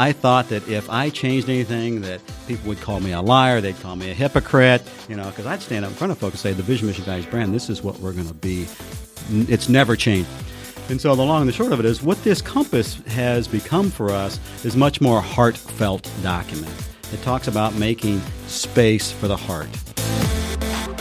I thought that if I changed anything, that people would call me a liar, they'd call me a hypocrite, you know, because I'd stand up in front of folks and say, the Vision Mission Values brand, this is what we're going to be. It's never changed. And so the long and the short of it is what this compass has become for us is much more heartfelt document. It talks about making space for the heart.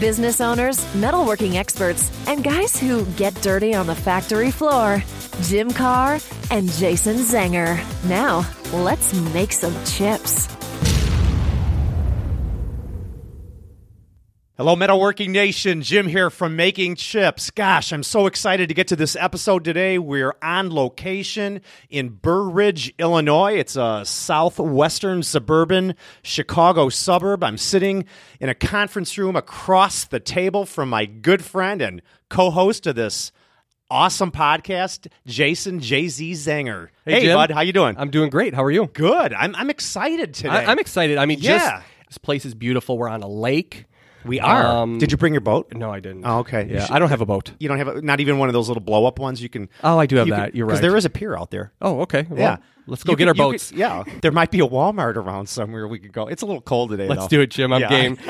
Business owners, metalworking experts, and guys who get dirty on the factory floor. Jim Carr and Jason Zenger. Now, let's make some chips. Hello, Metalworking Nation. Jim here from Making Chips. Gosh, I'm so excited to get to this episode today. We're on location in Burr Ridge, Illinois. It's a southwestern suburban Chicago suburb. I'm sitting in a conference room across the table from my good friend and co host of this awesome podcast, Jason JZ Zenger. Hey, hey Jim. bud, how you doing? I'm doing great. How are you? good. I'm, I'm excited today. I, I'm excited. I mean, Yeah. just this place is beautiful. We're on a lake. We are. Um, Did you bring your boat? No, I didn't. Oh, okay. You Yeah, should- I don't have a boat. You don't have a, not even one of those little blow up ones you can. Oh, I do have that. You're right. Because there is a pier out there. Oh, okay. Well, yeah. Let's go You get could- our you could- boats. yeah. There might be a Walmart around somewhere we could go. It's a little cold today. Let's though. do it, Jim. I'm Yeah. game.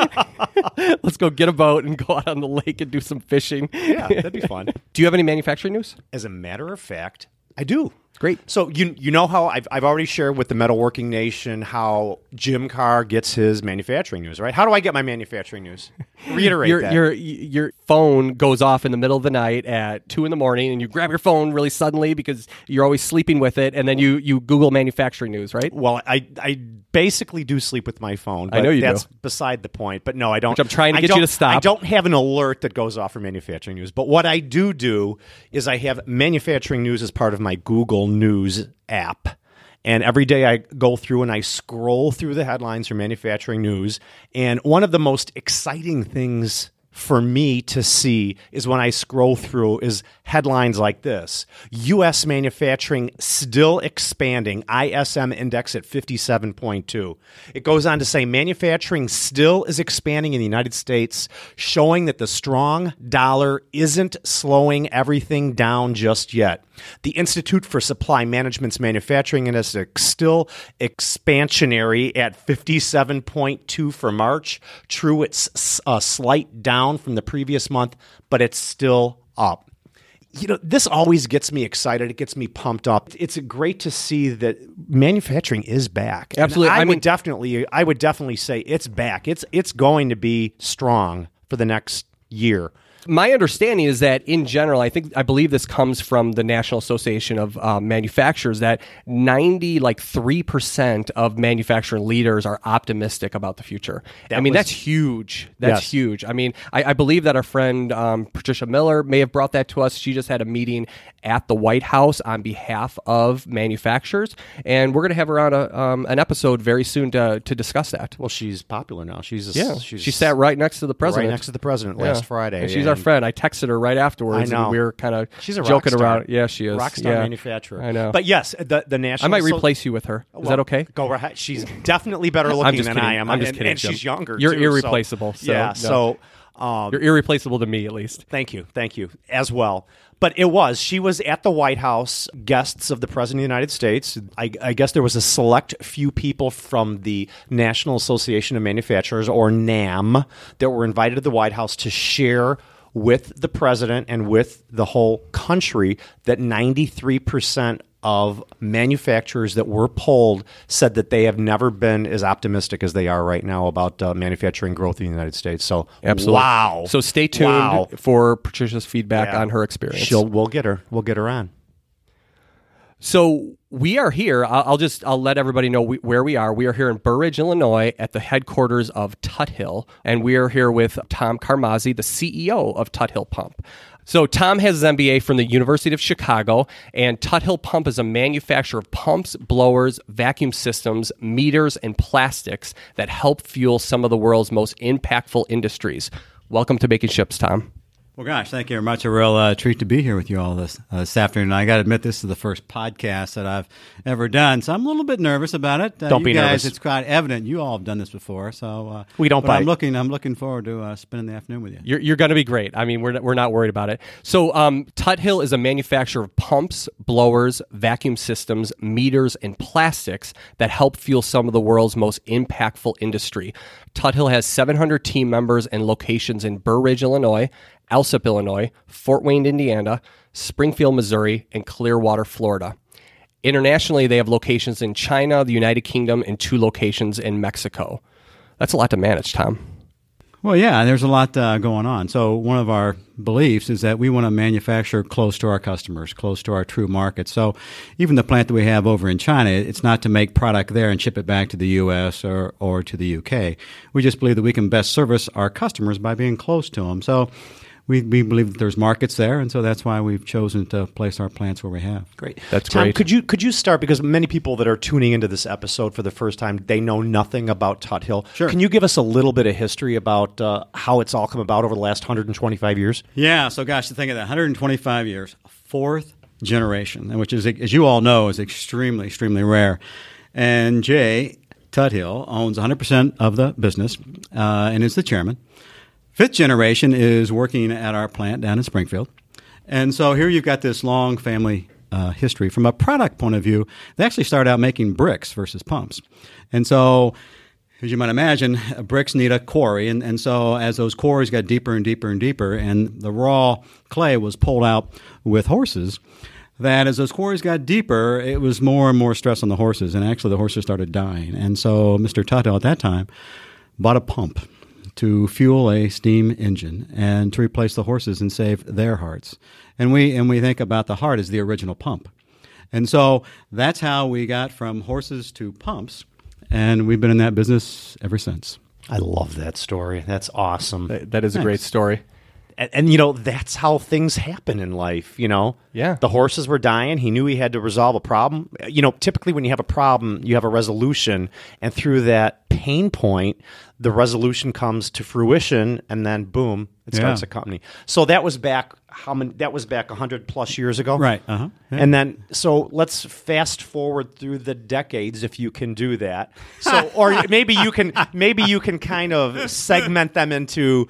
Let's go get a boat and go out on the lake and do some fishing. yeah, that'd be fun. Do you have any manufacturing news? As a matter of fact, I do. Great. So you you know how I've, I've already shared with the Metalworking Nation how Jim Carr gets his manufacturing news, right? How do I get my manufacturing news? Reiterate Your that. your your phone goes off in the middle of the night at two in the morning, and you grab your phone really suddenly because you're always sleeping with it, and then you you Google manufacturing news, right? Well, I I basically do sleep with my phone. But I know you do. That's beside the point. But no, I don't. Which I'm trying to I get you to stop. I don't have an alert that goes off for manufacturing news. But what I do do is I have manufacturing news as part of my Google News app. And every day I go through and I scroll through the headlines for manufacturing news. And one of the most exciting things for me to see is when I scroll through is headlines like this. US manufacturing still expanding, ISM index at 57.2. It goes on to say manufacturing still is expanding in the United States, showing that the strong dollar isn't slowing everything down just yet. The Institute for Supply Management's manufacturing index is still expansionary at 57.2 for March. True, it's a slight down from the previous month, but it's still up. You know, this always gets me excited. It gets me pumped up. It's great to see that manufacturing is back. And Absolutely. I, I would definitely, I would definitely say it's back. It's it's going to be strong for the next year. My understanding is that in general, I think I believe this comes from the National Association of uh, Manufacturers that ninety like three percent of manufacturing leaders are optimistic about the future. I mean, was- that's huge. That's Yes. huge. I mean, I, I believe that our friend um, Patricia Miller may have brought that to us. She just had a meeting at the White House on behalf of manufacturers, and we're going to have her on a, um, an episode very soon to to discuss that. Well, she's popular now. She's a, Yeah, she's she sat right next to the president. right next to the president Yeah. last Friday. And she's our friend. I texted her right afterwards, I know. and we were kind of She's a joking star. around. Yeah, she is. rock star Yeah. manufacturer. I know. But yes, the the national. I might so- replace you with her. Is Well, that okay? Go right. She's definitely better looking than kidding. I am. I'm just kidding, and Jim. she's younger. You're too, irreplaceable, so, yeah. no. So. Um, You're irreplaceable to me, at least. Thank you. Thank you as well. But it was. She was at the White House, guests of the President of the United States. I, I guess there was a select few people from the National Association of Manufacturers, or NAM, that were invited to the White House to share with the President and with the whole country that 93% of manufacturers that were polled said that they have never been as optimistic as they are right now about uh, manufacturing growth in the United States. So, Absolutely. wow. So stay tuned Wow. for Patricia's feedback Yeah. on her experience. She'll, we'll get her. We'll get her on. So we are here. I'll, just I'll let everybody know we, where we are. We are here in Burr Ridge, Illinois, at the headquarters of Tuthill, and we are here with Tom Carmazzi, the CEO of Tuthill Pump. So Tom has his MBA from the University of Chicago, and Tuthill Pump is a manufacturer of pumps, blowers, vacuum systems, meters, and plastics that help fuel some of the world's most impactful industries. Welcome to Making Chips, Tom. Well, gosh, thank you very much. A real uh, treat to be here with you all this uh, this afternoon. I got to admit, this is the first podcast that I've ever done, so I'm a little bit nervous about it. Uh, Don't be guys, nervous. It's quite evident you all have done this before, so uh, We don't but bite. I'm looking. I'm looking forward to uh, spending the afternoon with you. You're, you're going to be great. I mean, we're, we're not worried about it. So, um, Tuthill is a manufacturer of pumps, blowers, vacuum systems, meters, and plastics that help fuel some of the world's most impactful industry. Tuthill has 700 team members and locations in Burr Ridge, Illinois, Alsip, Illinois, Fort Wayne, Indiana, Springfield, Missouri, and Clearwater, Florida. Internationally, they have locations in China, the United Kingdom, and two locations in Mexico. That's a lot to manage, Tom. Well, yeah, there's a lot uh, going on. So one of our beliefs is that we want to manufacture close to our customers, close to our true market. So even the plant that we have over in China, it's not to make product there and ship it back to the U.S. or, or to the UK. We just believe that we can best service our customers by being close to them. So we, we believe that there's markets there, and so that's why we've chosen to place our plants where we have. Great. That's Tom, great. Could you could you start because many people that are tuning into this episode for the first time they know nothing about Tuthill. Sure. Can you give us a little bit of history about uh, how it's all come about over the last 125 years? Yeah, so gosh, to think of that, 125 years, fourth generation, which is, as you all know, is extremely, extremely rare. And Jay Tuthill owns 100% of the business uh, and is the chairman. Fifth generation is working at our plant down in Springfield. And so here you've got this long family uh, history. From a product point of view, they actually started out making bricks versus pumps. And so as you might imagine, bricks need a quarry, and, and so as those quarries got deeper and deeper and deeper, and the raw clay was pulled out with horses, that as those quarries got deeper, it was more and more stress on the horses, and actually the horses started dying. And so Mr. Tuthill at that time bought a pump to fuel a steam engine and to replace the horses and save their hearts. And we and we think about the heart as the original pump. And so that's how we got from horses to pumps, and we've been in that business ever since. I love that story. That's awesome. That- that is a great story. and, and you know that's how things happen in life you know Yeah. the horses were dying he knew he had to resolve a problem you know typically when you have a problem you have a resolution and through that pain point the resolution comes to fruition and then boom it starts Yeah. a company so that was back how many that was back 100 plus years ago Right, uh-huh. Yeah. and then so let's fast forward through the decades if you can do that so or maybe you can maybe you can kind of segment them into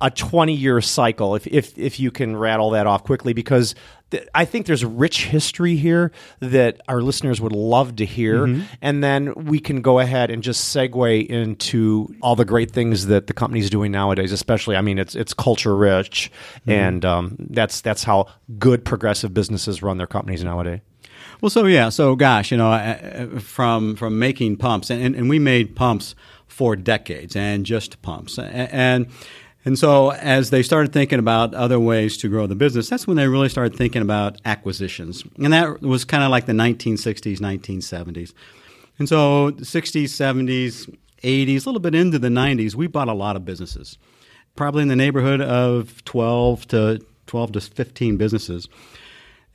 a 20 year cycle if, if if you can rattle that off quickly because th- I think there's rich history here that our listeners would love to hear. And then we can go ahead and just segue into all the great things that the company's doing nowadays especially I mean it's it's culture rich and um, that's that's how good progressive businesses run their companies nowadays. Well, so yeah, so gosh, you know, uh, uh, from from making pumps, and, and we made pumps for decades, and just pumps, A- and and so as they started thinking about other ways to grow the business, that's when they really started thinking about acquisitions, and that was kind of like the 1960s, 1970s, and so 60s, 70s, 80s, a little bit into the 90s, we bought a lot of businesses, probably in the neighborhood of 12 to 12 to 15 businesses.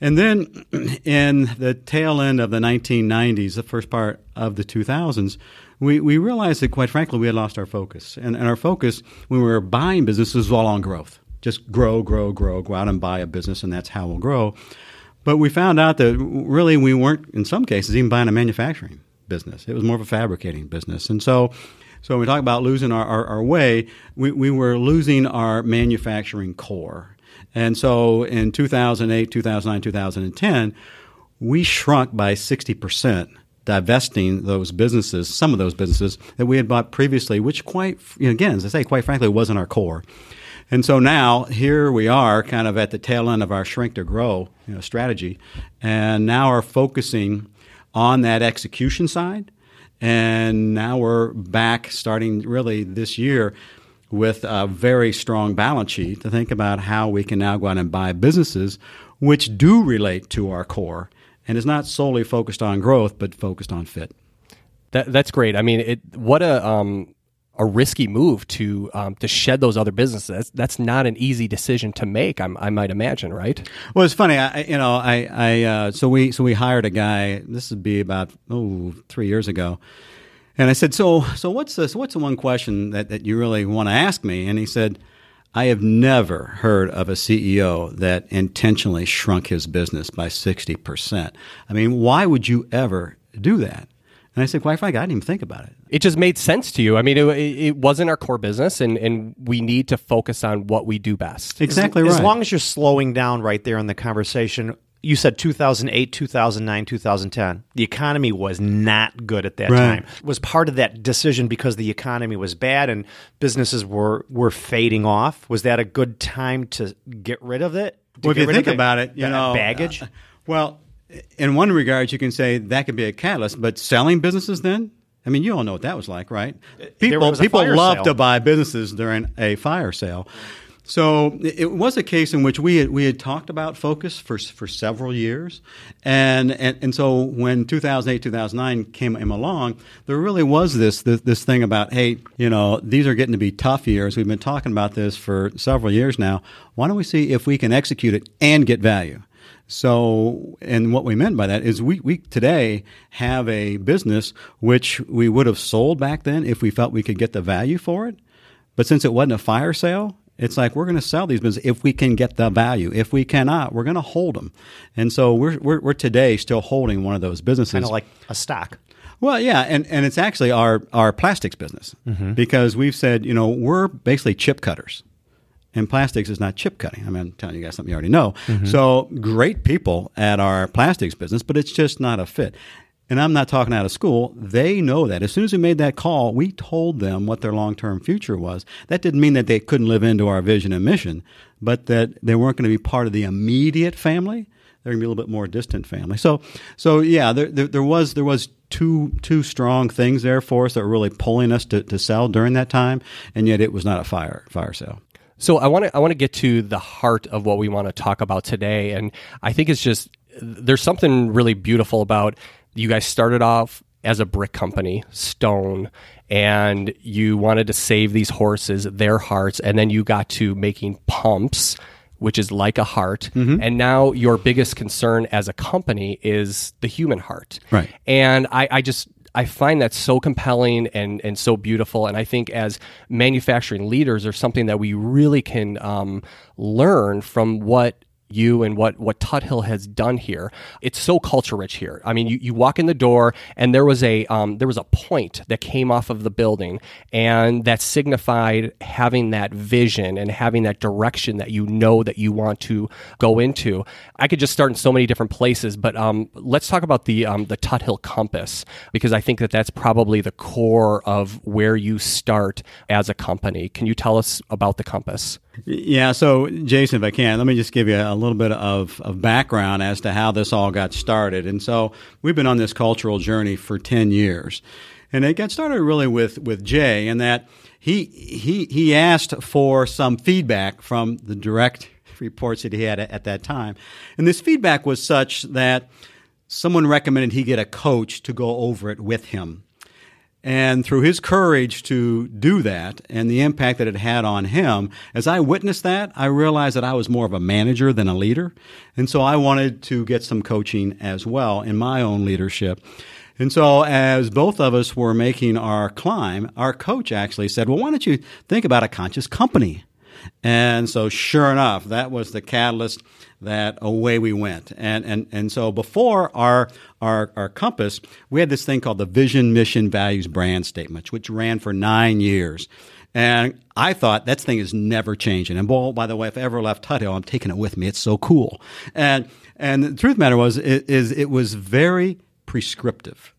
And then in the tail end of the 1990s, the first part of the 2000s, we, we realized that quite frankly we had lost our focus. And, and our focus when we were buying businesses was all on growth. Just grow, grow, grow, go out and buy a business, and that's how we'll grow. But we found out that really we weren't, in some cases, even buying a manufacturing business. It was more of a fabricating business. And so, so when we talk about losing our, our, our way, we, we were losing our manufacturing core. And so in 2008, 2009, 2010, we shrunk by 60%, divesting those businesses, some of those businesses that we had bought previously, which quite, you know, again, as I say, quite frankly, wasn't our core. And so now here we are kind of at the tail end of our shrink to grow you know, strategy and now are focusing on that execution side. And now we're back starting really this year with a very strong balance sheet to think about how we can now go out and buy businesses which do relate to our core and is not solely focused on growth but focused on fit. That, that's great. I mean, it, what a um, a risky move to um, to shed those other businesses. That's, not an easy decision to make. I'm, i might imagine, right? Well, it's funny. I, you know, I, I uh, so we so we hired a guy. This would be about oh three years ago, and I said, so so what's this? What's the one question that, that you really want to ask me? And he said, I have never heard of a CEO that intentionally shrunk his business by sixty percent. I mean, why would you ever do that? And I said, quite frankly, I didn't even think about it. It just made sense to you. I mean, it, it wasn't our core business, and, and we need to focus on what we do best. Exactly as, right. As long as you're slowing down right there in the conversation, you said 2008, 2009, 2010. The economy was not good at that Right. time. Was part of that decision because the economy was bad and businesses were were fading off? Was that a good time to get rid of it? To Well, if you think the- about it, you know, baggage. uh, well, in one regard, you can say that could be a catalyst, but selling businesses then. I mean, you all know what that was like, right? People was people love sale. to buy businesses during a fire sale. So it was a case in which we had, we had talked about focus for for several years, and and, and so when 2008 2009 came, came along, there really was this, this this thing about hey, you know, these are getting to be tough years. We've been talking about this for several years now. Why don't we see if we can execute it and get value? So, and what we meant by that is we, we today have a business which we would have sold back then if we felt we could get the value for it. But since it wasn't a fire sale, it's like we're going to sell these businesses if we can get the value. If we cannot, we're going to hold them. And so we're, we're, we're today still holding one of those businesses. Kind of like a stock. Well, yeah, and, and it's actually our, our plastics business mm-hmm. because we've said, you know, we're basically chip cutters. And plastics is not chip cutting. I mean, I'm telling you guys something you already know. Mm-hmm. So great people at our plastics business, but it's just not a fit. And I'm not talking out of school. They know that. As soon as we made that call, we told them what their long term future was. That didn't mean that they couldn't live into our vision and mission, but that they weren't going to be part of the immediate family. They're going to be a little bit more distant family. So, so yeah, there, there, there was there was two two strong things there for us that were really pulling us to, to sell during that time, and yet it was not a fire fire sale. So I want to I want to get to the heart of what we want to talk about today, and I think it's just there's something really beautiful about you guys started off as a brick company, stone, and you wanted to save these horses, their hearts, and then you got to making pumps. Which is like a heart. And now your biggest concern as a company is the human heart. Right. And I, I just I find that so compelling and, and so beautiful. And I think as manufacturing leaders, there's something that we really can um, learn from what you and what what Tuthill has done here. It's so culture rich here. I mean, you, you walk in the door and there was a um, there was a point that came off of the building and that signified having that vision and having that direction that you know that you want to go into. I could just start in so many different places, but um, let's talk about the um, the Tuthill Compass because I think that that's probably the core of where you start as a company. Can you tell us about the compass? Yeah, so Jason, if I can, let me just give you a little bit of, of background as to how this all got started. And so we've been on this cultural journey for 10 years. And it got started really with, with Jay in that he, he, he asked for some feedback from the direct reports that he had at, at that time. And this feedback was such that someone recommended he get a coach to go over it with him. And through his courage to do that and the impact that it had on him, as I witnessed that, I realized that I was more of a manager than a leader. And so I wanted to get some coaching as well in my own leadership. And so as both of us were making our climb, our coach actually said, well, why don't you think about a conscious company? And so, sure enough, that was the catalyst that away we went. And, and, and so, before our, our, our compass, we had this thing called the Vision, Mission, Values Brand Statement, which ran for nine years. And I thought that thing is never changing. And by the way, if I ever left Tuthill, I'm taking it with me. It's so cool. And, and the truth of the matter was, it, is it was very prescriptive.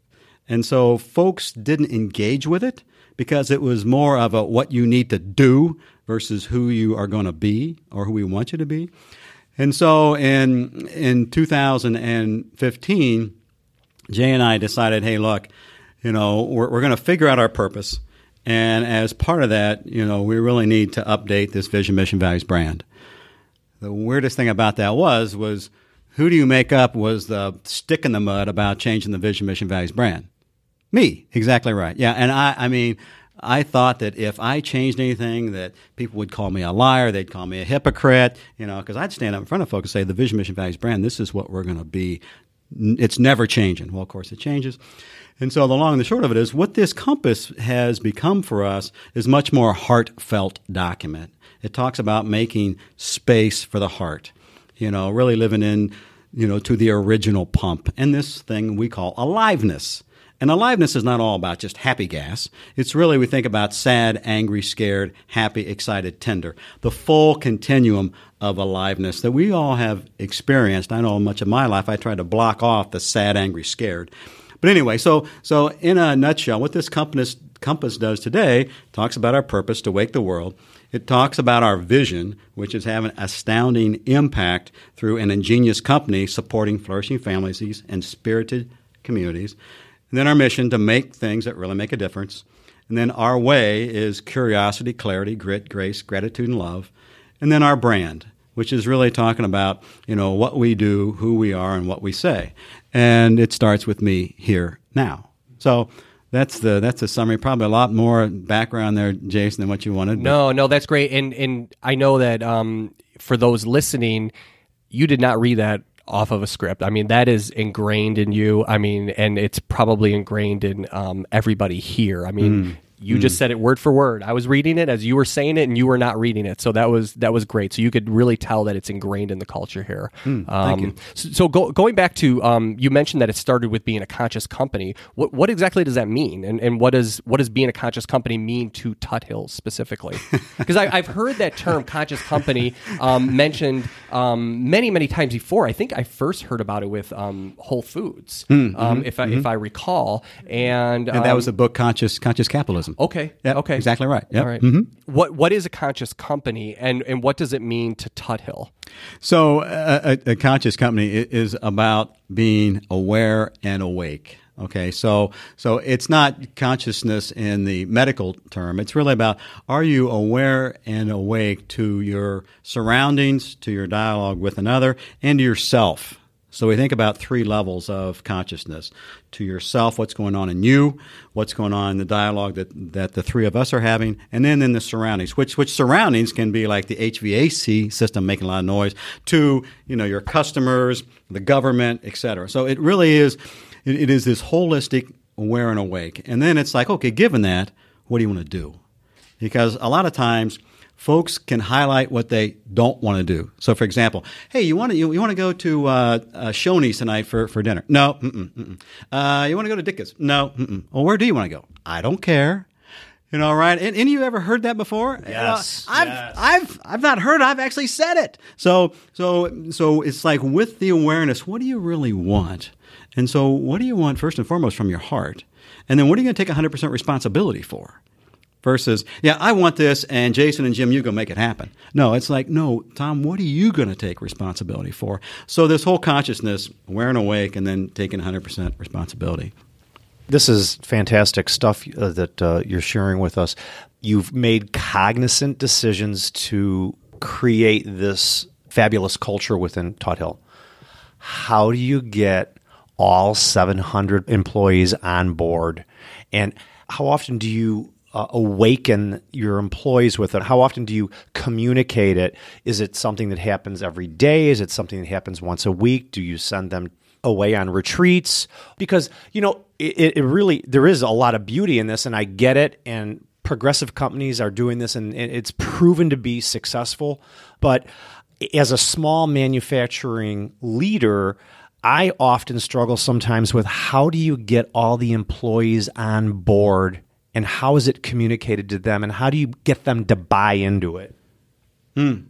And so folks didn't engage with it because it was more of a what you need to do versus who you are going to be or who we want you to be. And so in in 2015, Jay and I decided, hey, look, you know, we're, we're going to figure out our purpose. And as part of that, you know, we really need to update this vision, mission, values brand. The weirdest thing about that was, was who do you make up was the stick in the mud about changing the vision, mission, values brand? Me, exactly right. Yeah, and I, I mean, I thought that if I changed anything, that people would call me a liar, they'd call me a hypocrite, you know, because I'd stand up in front of folks and say, the Vision Mission Values brand, this is what we're going to be. It's never changing. Well, of course, it changes. And so the long and the short of it is what this compass has become for us is much more heartfelt document. It talks about making space for the heart, you know, really living in, you know, to the original pump. And this thing we call aliveness. And aliveness is not all about just happy gas. It's really, we think about sad, angry, scared, happy, excited, tender. The full continuum of aliveness that we all have experienced. I know much of my life I tried to block off the sad, angry, scared. But anyway, so so in a nutshell, what this compass compass does today talks about our purpose to wake the world. It talks about our vision, which is having astounding impact through an ingenious company supporting flourishing families and spirited communities. And then our mission to make things that really make a difference. And then our way is curiosity, clarity, grit, grace, gratitude, and love. And then our brand, which is really talking about you know what we do, who we are, and what we say. And it starts with me here now. So that's the that's a summary. Probably a lot more background there, Jason, than what you wanted. No, no, that's great. And and I know that um, for those listening, you did not read that off of a script. I mean, that is ingrained in you. I mean, and it's probably ingrained in um, everybody here. I mean, mm. You mm. just said it word for word. I was reading it as you were saying it, and you were not reading it. So that was that was great. So you could really tell that it's ingrained in the culture here. Mm, um, thank you. So, so go, going back to um, you mentioned that it started with being a conscious company. What what exactly does that mean? And and what does what does being a conscious company mean to Tuthills specifically? Because I've heard that term conscious company um, mentioned um, many many times before. I think I first heard about it with um, Whole Foods, mm, mm-hmm, if I, mm-hmm. if I recall, and and that was the book Conscious Conscious Capitalism. Okay. Yeah. Okay. Exactly right. Yep. All right. mm-hmm. What What is a conscious company, and and what does it mean to Tuthill? So, uh, a, a conscious company is about being aware and awake. Okay, so so it's not consciousness in the medical term. It's really about are you aware and awake to your surroundings, to your dialogue with another, and to yourself. So we think about three levels of consciousness to yourself, what's going on in you, what's going on in the dialogue that, that the three of us are having, and then in the surroundings, which, which surroundings can be like the HVAC system making a lot of noise to, you know, your customers, the government, et cetera. So it really is, it, it is this holistic aware and awake. And then it's like, okay, given that, what do you want to do? Because a lot of times – folks can highlight what they don't want to do. So, for example, hey, you want to you, you want to go to uh, uh, Shoney's tonight for, for dinner? No. Mm-mm, mm-mm. Uh, you want to go to Dickens? No. Mm-mm. Well, where do you want to go? I don't care. You know, right? And, any of you ever heard that before? Yes. I've, yes. I've, I've not heard. I've actually said it. So, so, so it's like with the awareness, what do you really want? And so, what do you want first and foremost from your heart? And then, what are you going to take 100% responsibility for? Versus, yeah, I want this, and Jason and Jim, you go make it happen. No, it's like, no, Tom, what are you going to take responsibility for? So this whole consciousness, wearing awake, and then taking 100% responsibility. This is fantastic stuff uh, that uh, you're sharing with us. You've made cognizant decisions to create this fabulous culture within Tuthill. How do you get all 700 employees on board? And how often do you uh, awaken your employees with it? How often do you communicate it? Is it something that happens every day? Is it something that happens once a week? Do you send them away on retreats? Because, you know, it, it really, there is a lot of beauty in this, and I get it. And progressive companies are doing this, and, and it's proven to be successful. But as a small manufacturing leader, I often struggle sometimes with how do you get all the employees on board and how is it communicated to them and how do you get them to buy into it? Hmm.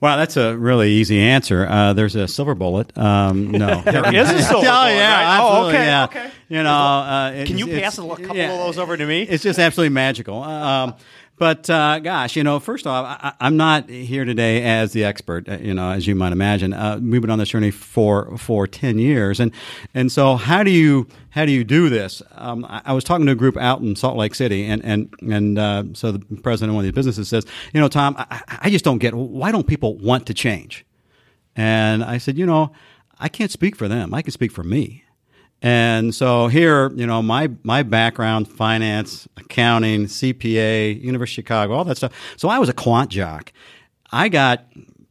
Wow, that's a really easy answer. Uh, there's a silver bullet. Um, no, there is a silver oh, bullet. Yeah, right? oh, okay, yeah. okay. You know, uh, can you pass a couple yeah, of those over to me? It's just absolutely magical. Um, but uh, gosh, you know, first off, I, am not here today as the expert. Uh, you know, as you might imagine, uh, we've been on this journey for for ten years, and and so how do you how do you do this? Um, I, I, was talking to a group out in Salt Lake City, and and and uh, so the president of one of these businesses says, you know, Tom, I, I just don't get why don't people want to change? And I said, you know, I can't speak for them. I can speak for me. And so here, you know, my my background, finance, accounting, CPA, University of Chicago, all that stuff. So I was a quant jock. I got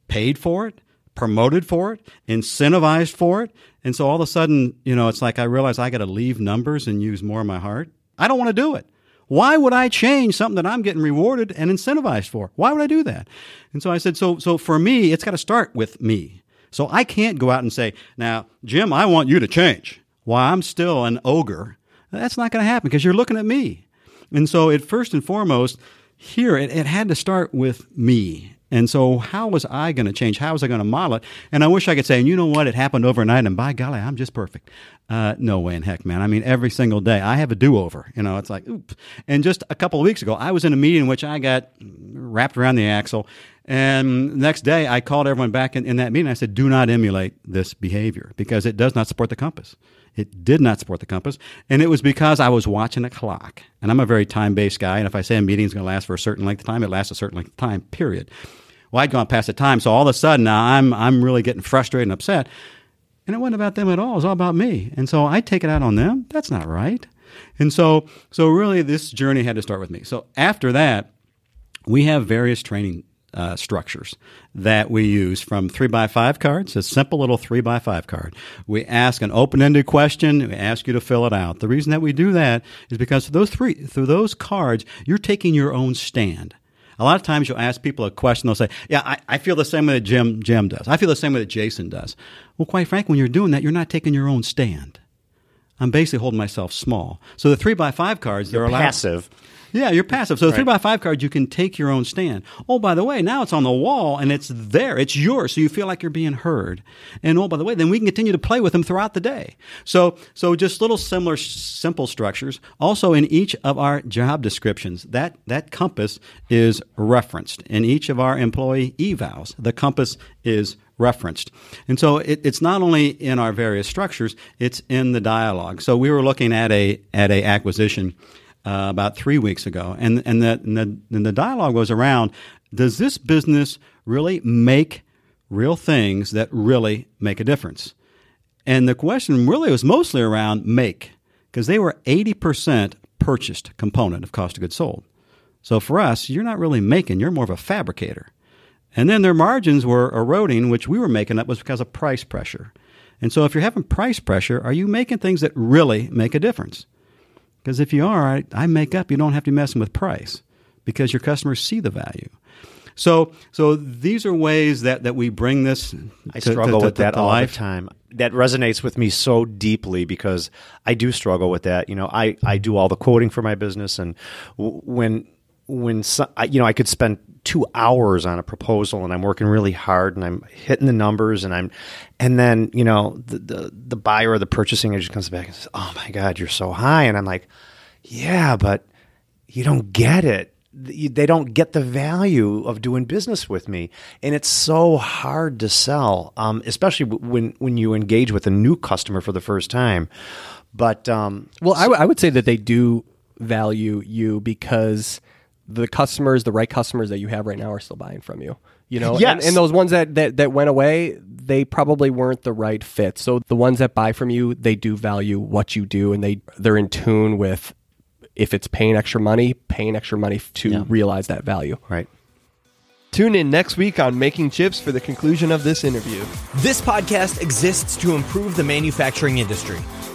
paid for it, promoted for it, incentivized for it. And so all of a sudden, you know, it's like I realized I got to leave numbers and use more of my heart. I don't want to do it. Why would I change something that I'm getting rewarded and incentivized for? Why would I do that? And so I said, so so for me, it's got to start with me. So I can't go out and say, now, Jim, I want you to change. Why I'm still an ogre. That's not going to happen because you're looking at me. And so it first and foremost, here it, it had to start with me. And so, how was I going to change? How was I going to model it? And I wish I could say, and you know what? It happened overnight, and by golly, I'm just perfect. Uh, no way in heck, man. I mean, every single day I have a do over. You know, it's like, oops. And just a couple of weeks ago, I was in a meeting in which I got wrapped around the axle. And next day, I called everyone back in, in that meeting. I said, do not emulate this behavior because it does not support the compass. It did not support the compass. And it was because I was watching a clock. And I'm a very time based guy. And if I say a meeting is going to last for a certain length of time, it lasts a certain length of time, period. Well, I'd gone past the time. So all of a sudden now I'm, I'm really getting frustrated and upset. And it wasn't about them at all. It was all about me. And so I take it out on them. That's not right. And so, so really this journey had to start with me. So after that, we have various training uh, structures that we use from three by five cards, a simple little three by five card. We ask an open ended question. We ask you to fill it out. The reason that we do that is because through those three, through those cards, you're taking your own stand. A lot of times you'll ask people a question, they'll say, Yeah, I, I feel the same way that Jim, Jim does. I feel the same way that Jason does. Well, quite frankly, when you're doing that, you're not taking your own stand. I'm basically holding myself small. So the three by five cards, they're allowed. Yeah, you're passive. So the three by five card, you can take your own stand. Oh, by the way, now it's on the wall and it's there. It's yours, so you feel like you're being heard. And oh, by the way, then we can continue to play with them throughout the day. So, so just little similar, simple structures. Also, in each of our job descriptions, that that compass is referenced in each of our employee evals. The compass is referenced. And so it, it's not only in our various structures, it's in the dialogue. So we were looking at a at a acquisition uh, about three weeks ago, and and the, and the and the dialogue was around: Does this business really make real things that really make a difference? And the question really was mostly around make, because they were eighty percent purchased component of cost of goods sold. So for us, you're not really making; you're more of a fabricator. And then their margins were eroding, which we were making up was because of price pressure. And so if you're having price pressure, are you making things that really make a difference? Because if you are, I, I make up, you don't have to be messing with price because your customers see the value. So, so these are ways that, that we bring this. I to- struggle to- with to- that to all life. the time. That resonates with me so deeply because I do struggle with that. You know, I, I do all the quoting for my business, and w- when when so, I, you know I could spend two hours on a proposal, and I'm working really hard, and I'm hitting the numbers, and I'm, and then you know the the, the buyer or the purchasing agent comes back and says, "Oh my God, you're so high," and I'm like, "Yeah, but you don't get it." They don't get the value of doing business with me, and it's so hard to sell, um, especially when when you engage with a new customer for the first time. But um, Well, I, w- I would say that they do value you because the customers, the right customers that you have right now, are still buying from you. You know, and, Yes. and those ones that, that that went away, they probably weren't the right fit. So the ones that buy from you, they do value what you do, and they they're in tune with if it's paying extra money, paying extra money to realize that value. right. Tune in next week on Making Chips for the conclusion of this interview. This podcast exists to improve the manufacturing industry.